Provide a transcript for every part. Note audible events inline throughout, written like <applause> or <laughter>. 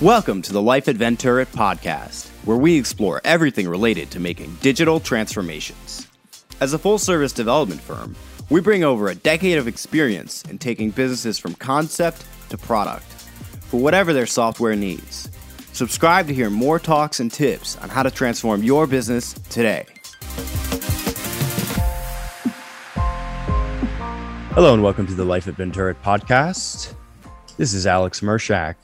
Welcome to the Life at podcast, where we explore everything related to making digital transformations. As a full service development firm, we bring over a decade of experience in taking businesses from concept to product for whatever their software needs. Subscribe to hear more talks and tips on how to transform your business today. Hello, and welcome to the Life at podcast. This is Alex Mershak.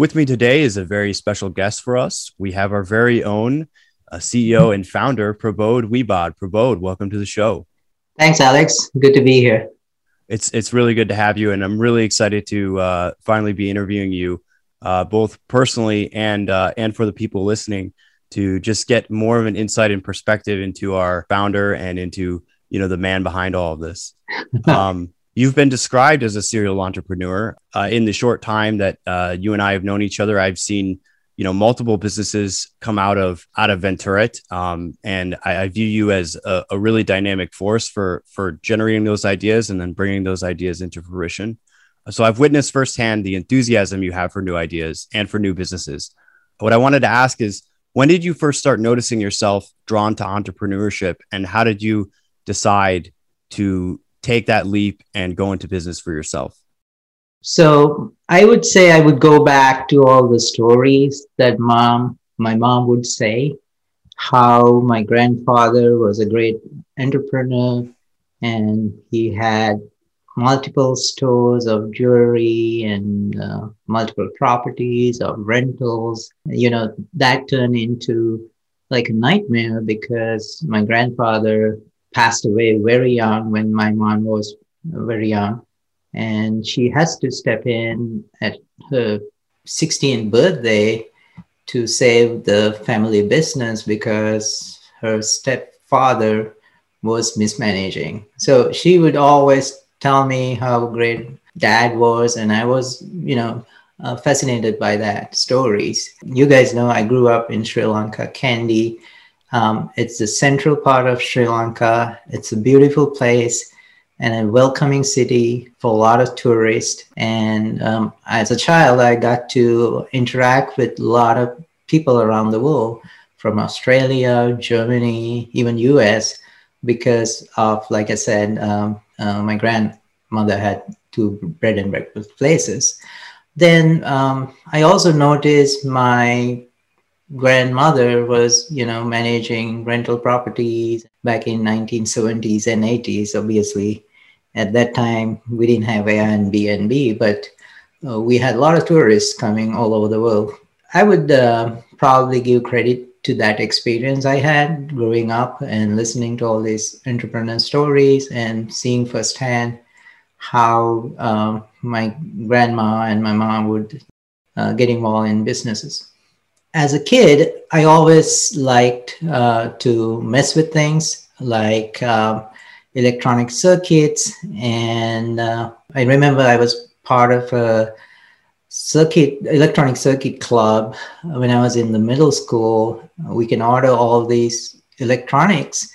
With me today is a very special guest for us. We have our very own uh, CEO and founder, Prabodh Weebod. Prabodh, welcome to the show. Thanks, Alex. Good to be here. It's it's really good to have you, and I'm really excited to uh, finally be interviewing you, uh, both personally and uh, and for the people listening, to just get more of an insight and perspective into our founder and into you know the man behind all of this. <laughs> Um, You've been described as a serial entrepreneur. Uh, in the short time that uh, you and I have known each other, I've seen you know multiple businesses come out of out of Venturit, um, and I, I, view you as a, a, really dynamic force for for generating those ideas and then bringing those ideas into fruition. So I've witnessed firsthand the enthusiasm you have for new ideas and for new businesses. What I wanted to ask is, when did you first start noticing yourself drawn to entrepreneurship, and how did you decide to take that leap and go into business for yourself? So I would say I would go back to all the stories that mom, my mom would say, how my grandfather was a great entrepreneur and he had multiple stores of jewelry and uh, multiple properties of rentals. You know, that turned into like a nightmare because my grandfather passed away very young when my mom was very young. And she has to step in at her 16th birthday to save the family business because her stepfather was mismanaging. So she would always tell me how great dad was. And I was, you know, uh, fascinated by that stories. You guys know I grew up in Sri Lanka, Kandy um, it's the central part of Sri Lanka. It's a beautiful place and a welcoming city for a lot of tourists. And um, as a child, I got to interact with a lot of people around the world from Australia, Germany, even US, because of, like I said, um, uh, my grandmother had two bread and breakfast places. Then um, I also noticed my grandmother was, you know, managing rental properties back in 1970s and 80s. Obviously, at that time we didn't have Airbnb, but uh, we had a lot of tourists coming all over the world. I would uh, probably give credit to that experience I had growing up and listening to all these entrepreneur stories and seeing firsthand how um, my grandma and my mom would uh, get involved in businesses as a kid, I always liked uh, to mess with things like um, electronic circuits. And uh, I remember I was part of a circuit, electronic circuit club when I was in the middle school. We can order all these electronics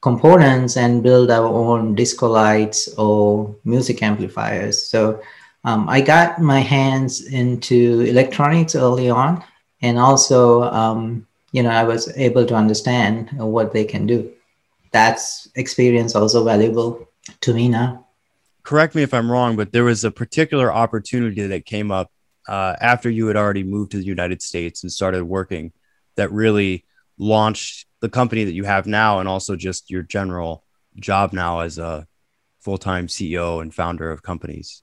components and build our own disco lights or music amplifiers. So um, I got my hands into electronics early on and also um, you know i was able to understand what they can do. That's experience also valuable to me now. Correct me if i'm wrong but there was a particular opportunity that came up uh, after you had already moved to the united states and started working that really launched the company that you have now and also just your general job now as a full-time ceo and founder of companies.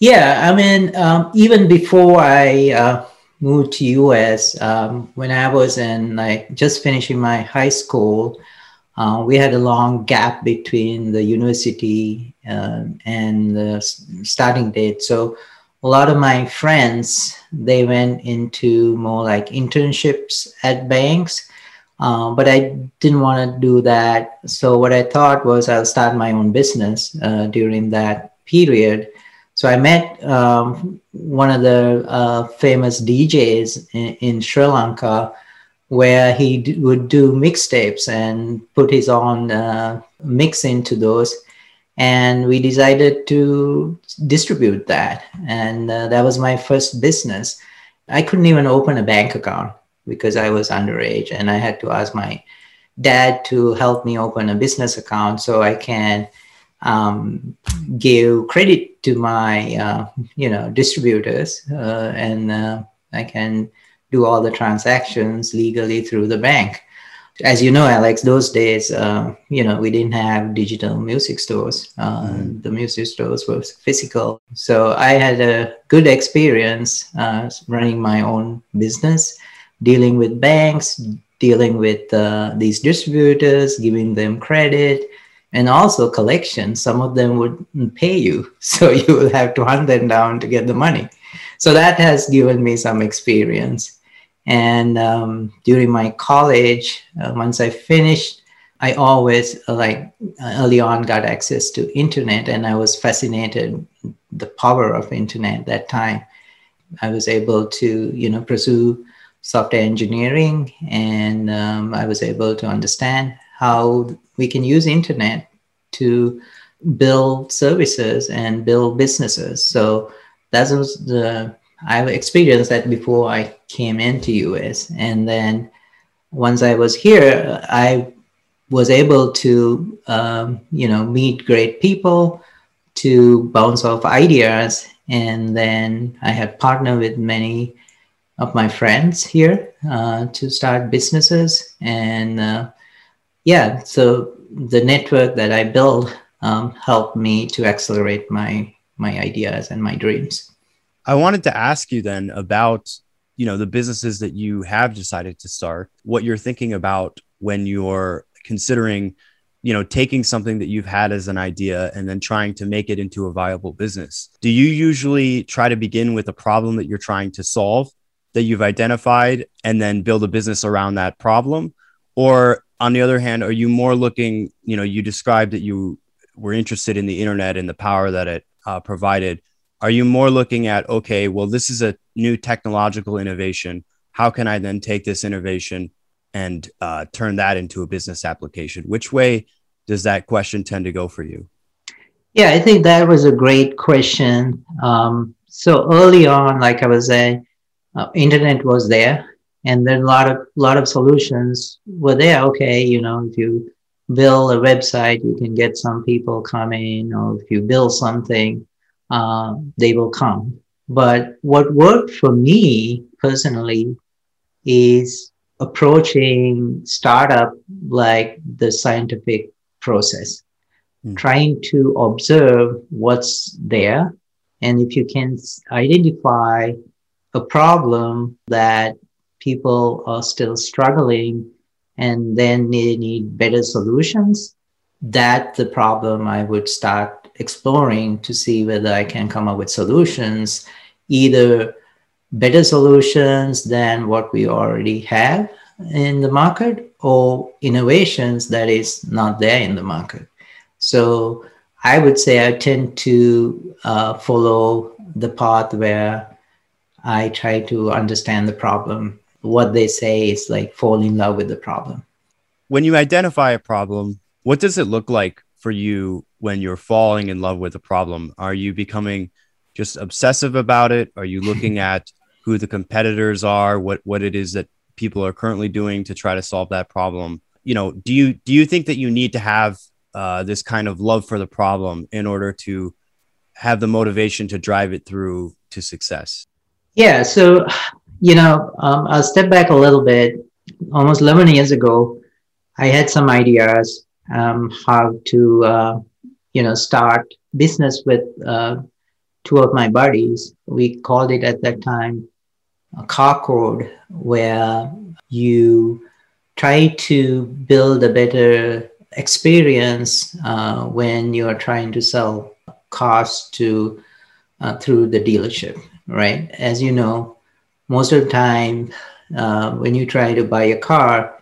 Yeah i mean um, even before i uh, moved to US um, when I was in like just finishing my high school. Uh, we had a long gap between the university uh, and the starting date. So a lot of my friends they went into more like internships at banks. Uh, but I didn't want to do that. So what I thought was I'll start my own business uh, during that period. So I met um, one of the uh, famous DJs in, in, Sri Lanka, where he d- would do mixtapes and put his own uh, mix into those. And we decided to distribute that. And uh, that was my first business. I couldn't even open a bank account because I was underage, and I had to ask my dad to help me open a business account so I can um, give credit to my uh, you know distributors uh, and uh, I can do all the transactions legally through the bank. As you know, Alex, those days, uh, you know, we didn't have digital music stores. mm. The music stores were physical. So I had a good experience uh, running my own business, dealing with banks, dealing with uh, these distributors, giving them credit, and also collection. Some of them would pay you, <laughs> so you will have to hunt them down to get the money. So that has given me some experience. And um, during my college, uh, once I finished, I always uh, like early on got access to internet, and I was fascinated the power of internet that time. I was able to, you know, pursue software engineering, and um, I was able to understand how we can use internet to build services and build businesses. So that was the I've experienced that before I came into US, and then once I was here, I was able to um, you know meet great people, to bounce off ideas, and then I had partnered with many of my friends here uh, to start businesses. And uh, yeah so the network that i built um, helped me to accelerate my my ideas and my dreams. I wanted to ask you then about you know the businesses that you have decided to start what you're thinking about when you're considering you know taking something that you've had as an idea and then trying to make it into a viable business. Do you usually try to begin with a problem that you're trying to solve that you've identified and then build a business around that problem? Or on the other hand are you more looking you know you described that you were interested in the internet and the power that it uh, provided. Are you more looking at okay well this is a new technological innovation. How can i then take this innovation and uh, turn that into a business application? Which way does that question tend to go for you? Yeah i think that was a great question. Um, so early on like i was saying uh, internet was there and then a lot of lot of solutions were there. Okay you know if you build a website you can get some people coming or if you build something uh, they will come. But what worked for me personally is approaching startup like the scientific process. Mm. trying to observe what's there. And if you can identify a problem that people are still struggling and then they need better solutions, that's the problem I would start exploring to see whether I can come up with solutions, either better solutions than what we already have in the market or innovations that is not there in the market. So I would say I tend to uh, follow the path where I try to understand the problem. What they say is like fall in love with the problem. When you identify a problem, what does it look like for you when you're falling in love with a problem? Are you becoming just obsessive about it? Are you looking <laughs> at who the competitors are, what what it is that people are currently doing to try to solve that problem? You know, do you do you think that you need to have uh, this kind of love for the problem in order to have the motivation to drive it through to success? Yeah, so, you know, um, I'll step back a little bit. Almost 11 years ago, I had some ideas um, how to, uh, you know, start business with uh, two of my buddies. We called it at that time a Carcode, where you try to build a better experience uh, when you are trying to sell cars to uh, through the dealership right? As you know, most of the time uh, when you try to buy a car,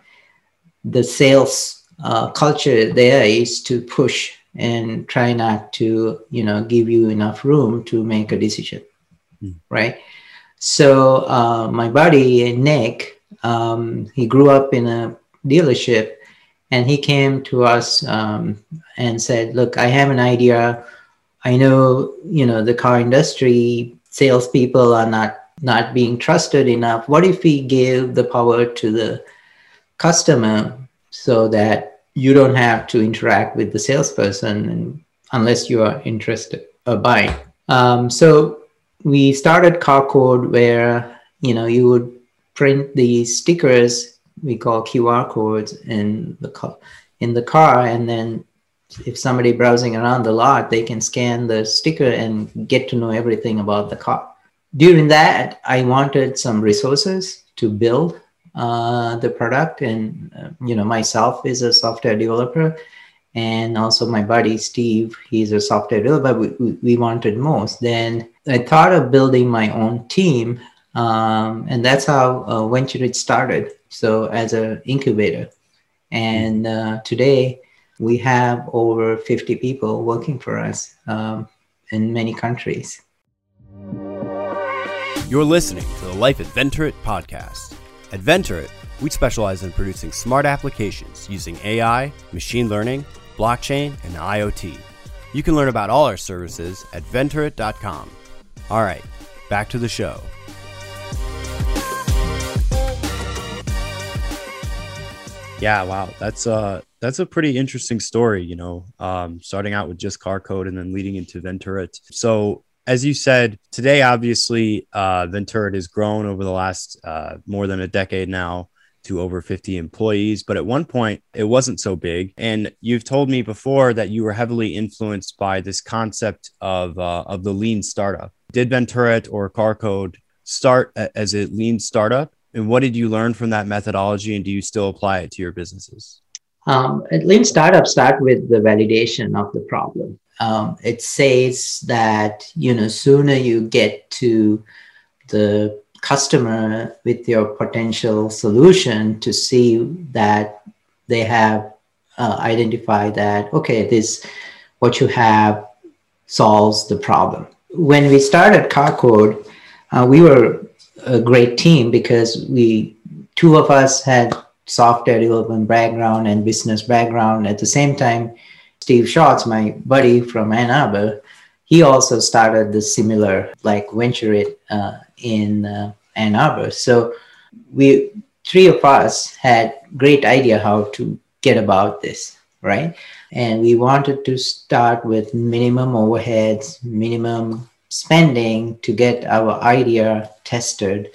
the sales uh, culture there is to push and try not to, you know, give you enough room to make a decision, mm. right? So uh, my buddy Nick, um, he grew up in a dealership, and he came to us um, and said, "Look, I have an idea. I know, you know, the car industry salespeople are not not being trusted enough. What if we give the power to the customer so that you don't have to interact with the salesperson unless you are interested or buying? Um, so we started Carcode where you know you would print these stickers we call QR codes in the car, in the car, and then if somebody browsing around the lot, they can scan the sticker and get to know everything about the car. During that, I wanted some resources to build uh, the product, and uh, you know, myself is a software developer, and also my buddy Steve, he's a software developer. We, we, we wanted most. Then I thought of building my own team, um, and that's how uh, VentureIt started. So as an incubator, and uh, today we have over 50 people working for us um, in many countries. You're listening to the Life at VentureIt podcast. At VentureIt, we specialize in producing smart applications using AI, machine learning, blockchain, and IoT. You can learn about all our services at venturit.com. All right, back to the show. Yeah, wow, that's uh that's a pretty interesting story. You know, um, starting out with just Carcode and then leading into VentureIt. So as you said today, obviously, uh, VentureIt has grown over the last uh, more than a decade now to over 50 employees. But at one point, it wasn't so big. And you've told me before that you were heavily influenced by this concept of uh, of the lean startup. Did VentureIt or Carcode start a- as a lean startup? And what did you learn from that methodology, and do you still apply it to your businesses? Um, lean startups start with the validation of the problem. Um, it says that you know sooner you get to the customer with your potential solution to see that they have uh, identified that okay this what you have solves the problem when we started carcode uh, we were a great team because we two of us had software development background and business background. At the same time, Steve Schatz, my buddy from Ann Arbor, he also started the similar like VentureIt uh, in uh, Ann Arbor. So we three of us had great idea how to get about this, right? And we wanted to start with minimum overheads, minimum spending to get our idea tested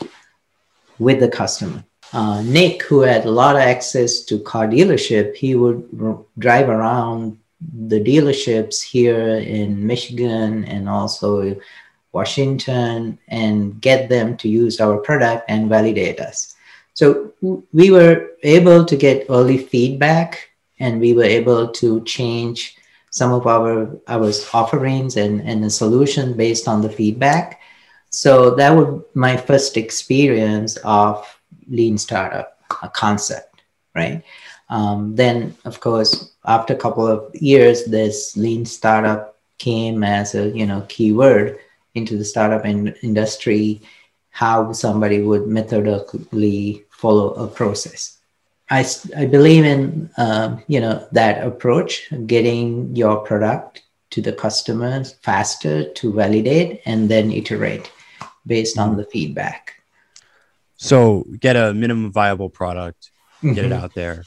with the customer. Uh, Nick, who had a lot of access to car dealership, he would r- drive around the dealerships here in Michigan and also Washington and get them to use our product and validate us. So we were able to get early feedback and we were able to change some of our our offerings and and a solution based on the feedback. So that was my first experience of lean startup a concept, right? Um, then, of course, after a couple of years, this lean startup came as a you know keyword into the startup in- industry. How somebody would methodically follow a process. I, I believe in um, you know that approach, getting your product to the customers faster to validate and then iterate based on the feedback. So get a minimum viable product, get mm-hmm. it out there.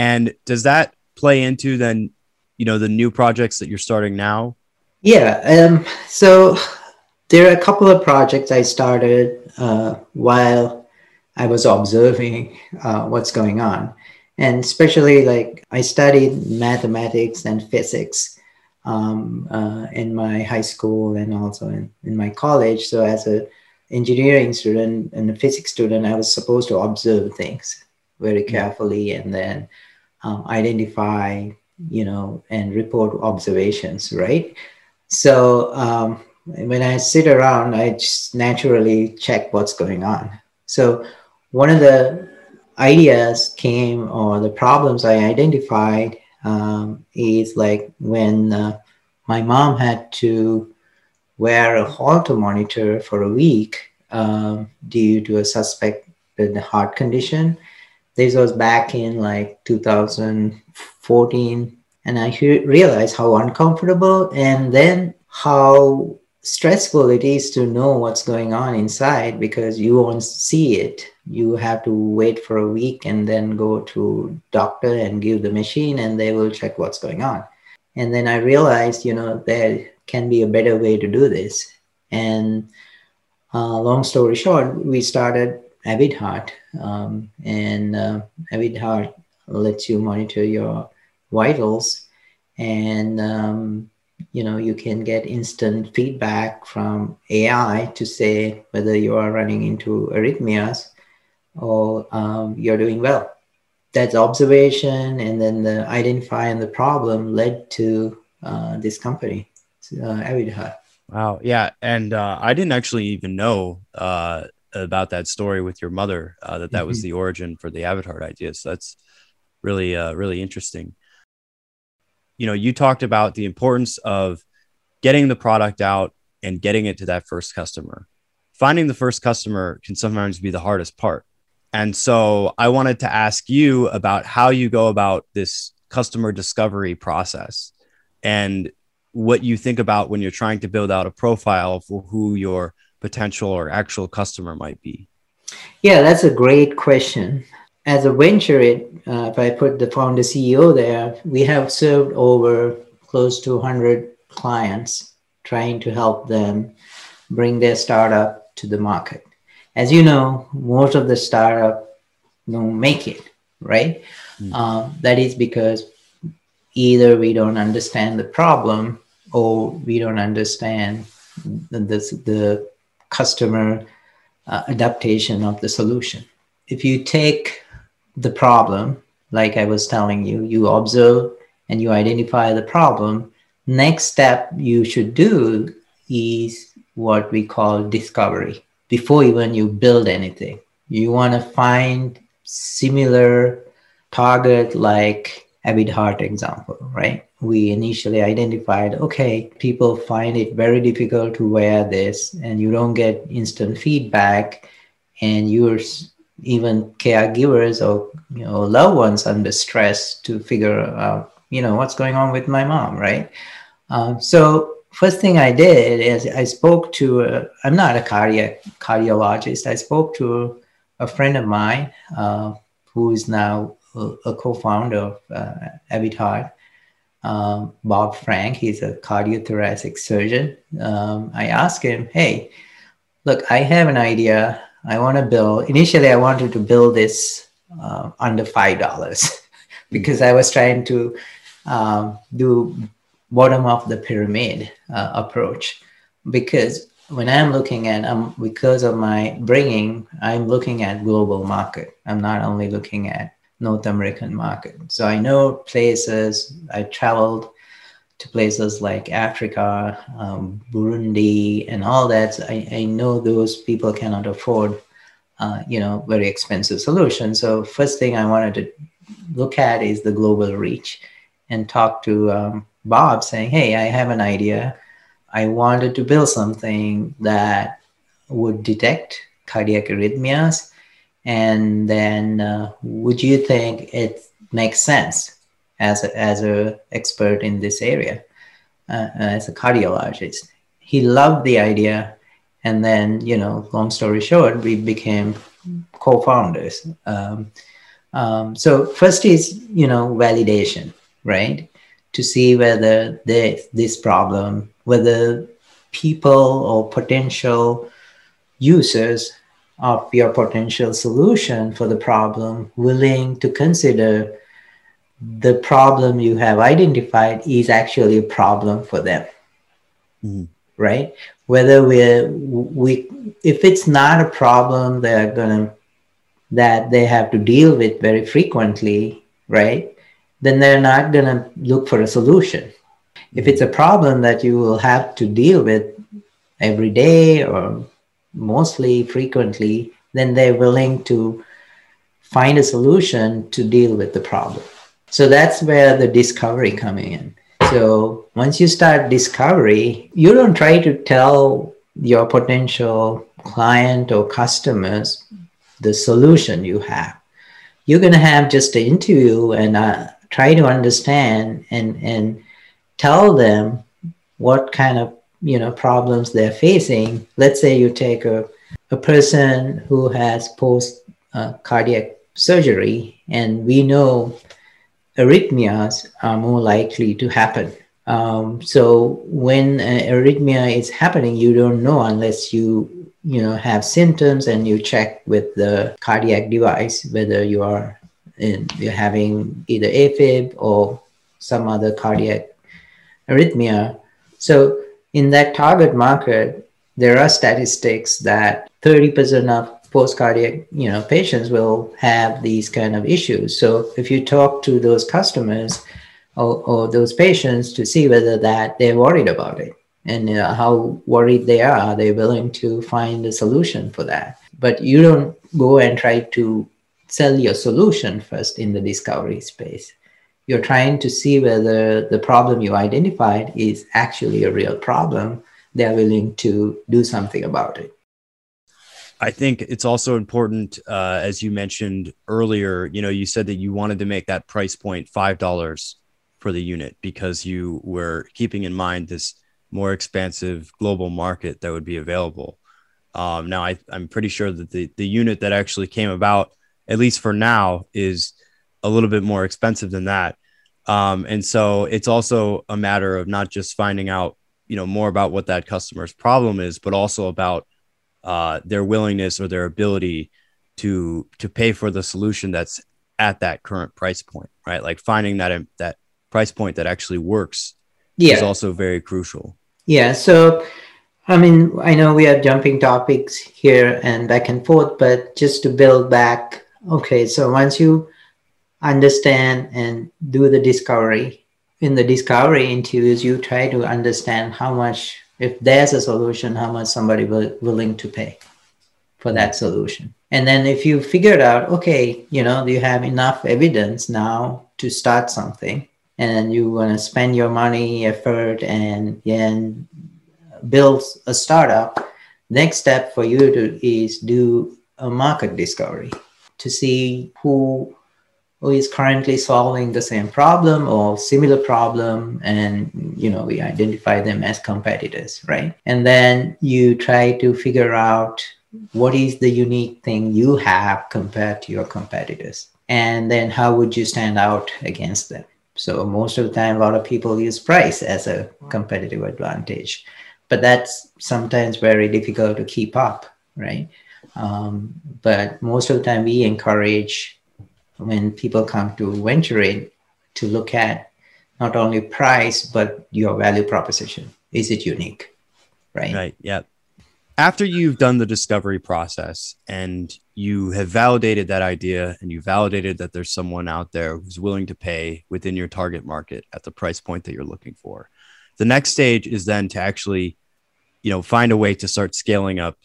And does that play into then, you know, the new projects that you're starting now? Yeah. Um, so there are a couple of projects I started uh, while I was observing uh, what's going on. And especially like I studied mathematics and physics um, uh, in my high school and also in, in my college. So as a engineering student and a physics student, I was supposed to observe things very carefully and then um, identify, you know, and report observations, right? So um, when I sit around, I just naturally check what's going on. So one of the ideas came or the problems I identified um, is like when uh, my mom had to wear a Holter monitor for a week um, due to a suspected heart condition. This was back in like 2014, and I realized how uncomfortable and then how stressful it is to know what's going on inside because you won't see it. You have to wait for a week and then go to doctor and give the machine and they will check what's going on. And then i realized you know there can be a better way to do this. And uh, long story short we started avid heart um, and uh, avid heart lets you monitor your vitals and um, you know you can get instant feedback from ai to say whether you are running into arrhythmias or um, you're doing well. That's observation and then the identifying the problem led to uh, this company uh, Avidheart. wow. Yeah. And uh, i didn't actually even know uh, about that story with your mother uh, that that mm-hmm. was the origin for the Avid Heart idea so that's really uh, really interesting you know, you talked about the importance of getting the product out and getting it to that first customer. Finding the first customer can sometimes be the hardest part. And so I wanted to ask you about how you go about this customer discovery process and what you think about when you're trying to build out a profile for who your potential or actual customer might be. Yeah, that's a great question as a VentureIt uh, if I put the founder CEO there, we have served over close to 100 clients, trying to help them bring their startup to the market. As you know, most of the startup don't make it, right? Mm. Um, that is because either we don't understand the problem or we don't understand the, the, the customer uh, adaptation of the solution. If you take the problem, like I was telling you, you observe and you identify the problem. Next step you should do is what we call discovery. Before even you build anything, you want to find similar target like Avid Heart example, right? We initially identified, okay, people find it very difficult to wear this and you don't get instant feedback and you're even caregivers or you know loved ones under stress to figure out you know what's going on with my mom right? Um, so first thing i did is i spoke to i am not a cardiac cardiologist. I spoke to a friend of mine uh, who is now a, a co-founder of uh, um, Bob Frank. He's a cardiothoracic surgeon. Um, I asked him, "Hey, look, I have an idea I want to build. Initially, I wanted to build this uh, under five dollars <laughs> because I was trying to um, do bottom of the pyramid uh, approach. Because when I'm looking at, um, because of my bringing, I'm looking at global market. I'm not only looking at North American market. So I know places. I traveled to places like Africa, um, Burundi, and all that. I, I know those people cannot afford, uh, you know, very expensive solutions. So first thing I wanted to look at is the global reach, and talk to um, Bob, saying, "Hey, I have an idea. I wanted to build something that would detect cardiac arrhythmias, and then uh, would you think it makes sense?" as a, as a expert in this area, uh, as a cardiologist. He loved the idea, and then you know, long story short, we became co-founders. Um, um, so first is you know validation, right? To see whether the, this problem, whether people or potential users of your potential solution for the problem willing to consider the problem you have identified is actually a problem for them. Mm. right? Whether we're we if it's not a problem they're gonna that they have to deal with very frequently right? Then they're not gonna look for a solution. If it's a problem that you will have to deal with every day or mostly frequently then they're willing to find a solution to deal with the problem so that's where the discovery coming in. So once you start discovery, you don't try to tell your potential client or customers the solution you have. You're going to have just an interview and uh, try to understand and, and tell them what kind of you know problems they're facing let's say you take a, a person who has post uh, cardiac surgery and we know arrhythmias are more likely to happen um, so when arrhythmia is happening you don't know unless you you know have symptoms and you check with the cardiac device whether you are in, you're having either AFib or some other cardiac arrhythmia. So in that target market, there are statistics that 30% of post-cardiac you know patients will have these kind of issues so if you talk to those customers or, or those patients to see whether that they're worried about it and uh, how worried they are. Are they willing to find a solution for that? But you don't go and try to sell your solution first in the discovery space. You're trying to see whether the problem you identified is actually a real problem. They're willing to do something about it. I think it's also important, uh, as you mentioned earlier. You know, you said that you wanted to make that price point point $5 for the unit because you were keeping in mind this more expansive global market that would be available. Um, now, I, I'm pretty sure that the, the unit that actually came about, at least for now, is a little bit more expensive than that. Um, and so it's also a matter of not just finding out, you know, more about what that customer's problem is, but also about uh, their willingness or their ability to to pay for the solution that's at that current price point, right? Like finding that that price point that actually works yeah. is also very crucial. Yeah. So, I mean, I know we are jumping topics here and back and forth, but just to build back, okay, so once you understand and do the discovery, in the discovery interviews, you try to understand how much, if there's a solution, how much somebody will willing to pay for that solution. And then if you figured out, okay, you know, you have enough evidence now to start something, and you want to spend your money, effort, and and build a startup, next step for you to is do a market discovery to see who who is currently solving the same problem or similar problem and you know we identify them as competitors right and then you try to figure out what is the unique thing you have compared to your competitors and then how would you stand out against them so most of the time, a lot of people use price as a competitive advantage, but that's sometimes very difficult to keep up, right? Um, but most of the time, we encourage when people come to VentureIt to look at not only price but your value proposition. Is it unique, right? Right. Yeah after you've done the discovery process and you have validated that idea and you validated that there's someone out there who's willing to pay within your target market at the price point that you're looking for the next stage is then to actually you know find a way to start scaling up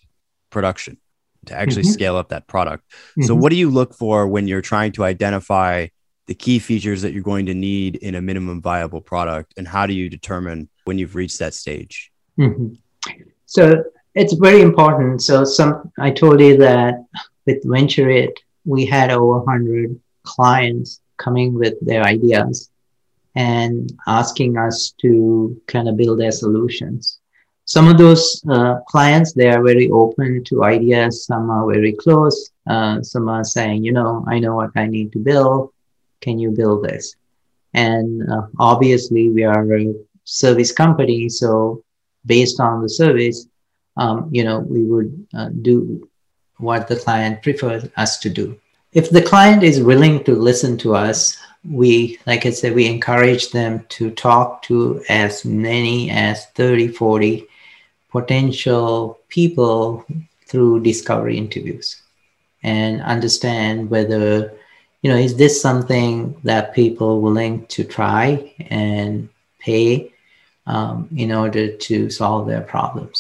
production to actually mm-hmm. scale up that product mm-hmm. so what do you look for when you're trying to identify the key features that you're going to need in a minimum viable product and how do you determine when you've reached that stage mm-hmm. so it's very important. So some I told you that with VentureIt, we had over 100 clients coming with their ideas and asking us to kind of build their solutions. Some of those uh, clients, they are very open to ideas. Some are very close. Uh, some are saying, you know, I know what I need to build. Can you build this? And uh, obviously, we are a service company. So based on the service, um, you know, we would uh, do what the client prefers us to do. If the client is willing to listen to us, we, like I said, we encourage them to talk to as many as 30, 40 potential people through discovery interviews and understand whether, you know, is this something that people willing to try and pay um, in order to solve their problems.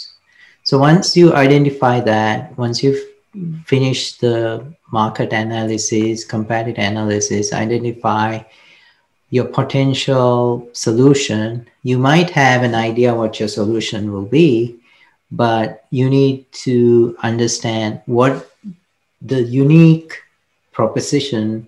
So once you identify that, once you've finished the market analysis, competitive analysis, identify your potential solution, you might have an idea what your solution will be, but you need to understand what the unique proposition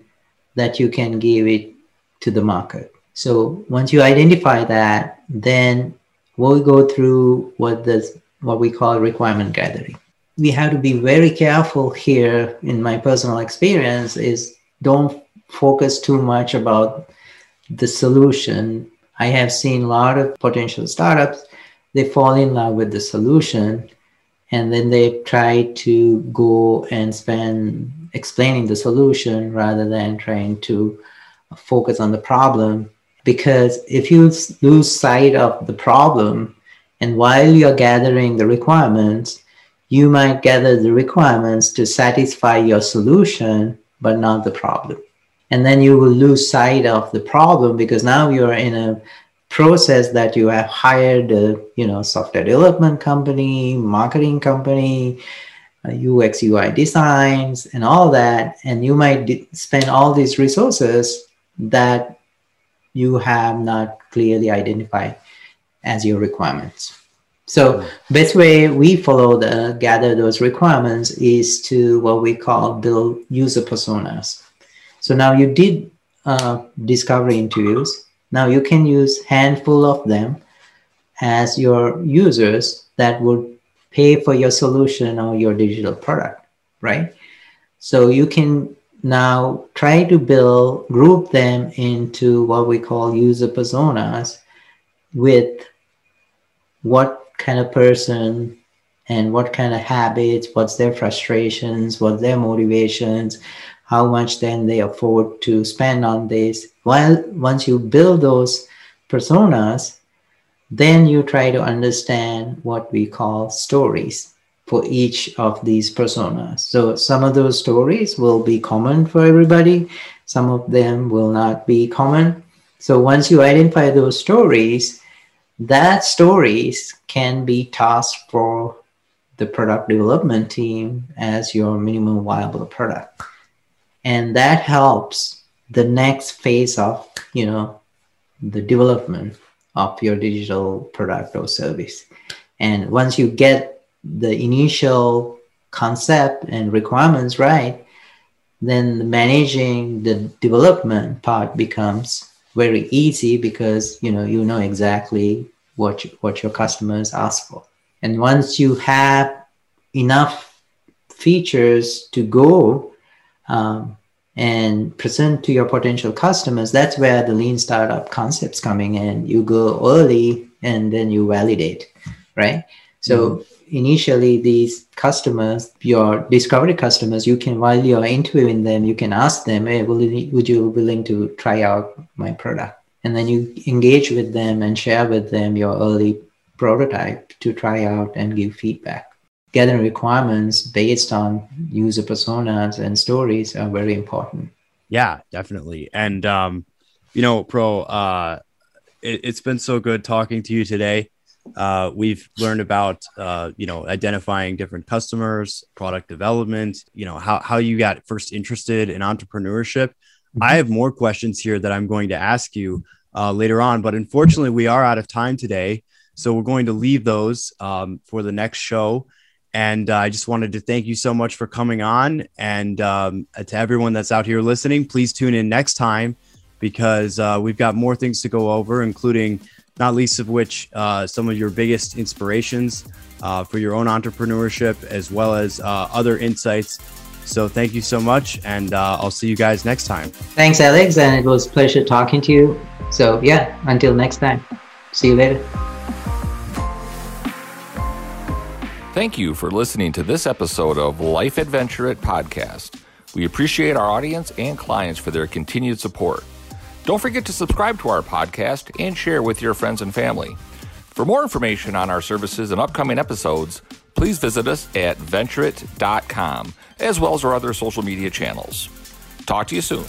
that you can give it to the market. So once you identify that, then we'll go through what this what we call requirement gathering. We have to be very careful here. In my personal experience, is don't focus too much about the solution. I have seen a lot of potential startups. They fall in love with the solution, and then they try to go and spend explaining the solution rather than trying to focus on the problem. Because if you lose sight of the problem and while you're gathering the requirements you might gather the requirements to satisfy your solution but not the problem. And then you will lose sight of the problem because now you're in a process that you have hired a you know software development company marketing company uh, ux ui designs and all that and you might spend all these resources that you have not clearly identified as your requirements. So hmm. best way we follow the gather those requirements is to what we call build user personas. So now you did uh, discovery interviews. Now you can use handful of them as your users that would pay for your solution or your digital product, right? So you can now try to build group them into what we call user personas with what kind of person and what kind of habits what's their frustrations what their motivations how much then they afford to spend on this well once you build those personas then you try to understand what we call stories for each of these personas. So some of those stories will be common for everybody, some of them will not be common. So once you identify those stories, that stories can be tasked for the product development team as your minimum viable product. And that helps the next phase of, you know, the development of your digital product or service. And once you get the initial concept and requirements right, then managing the development part becomes very easy because you know you know exactly what you, what your customers ask for. And once you have enough features to go um, and present to your potential customers, that's where the lean startup concepts coming in. You go early and then you validate, right? So mm-hmm initially these customers your discovery customers you can while you're interviewing them you can ask them hey will you, would you willing to try out my product and then you engage with them and share with them your early prototype to try out and give feedback gathering requirements based on user personas and stories are very important yeah definitely and um you know pro uh it, it's been so good talking to you today uh, we've learned about uh, you know identifying different customers, product development. You know how how you got first interested in entrepreneurship. Mm-hmm. I have more questions here that I'm going to ask you uh, later on, but unfortunately we are out of time today, so we're going to leave those um, for the next show. And uh, I just wanted to thank you so much for coming on, and um, to everyone that's out here listening, please tune in next time because uh, we've got more things to go over, including not least of which uh, some of your biggest inspirations uh, for your own entrepreneurship, as well as uh, other insights. So thank you so much, and uh, I'll see you guys next time. Thanks, Alex, and it was a pleasure talking to you. So yeah, until next time, see you later. Thank you for listening to this episode of Life at VentureIt podcast. We appreciate our audience and clients for their continued support. Don't forget to subscribe to our podcast and share with your friends and family. For more information on our services and upcoming episodes, please visit us at venturit.com, as well as our other social media channels. Talk to you soon.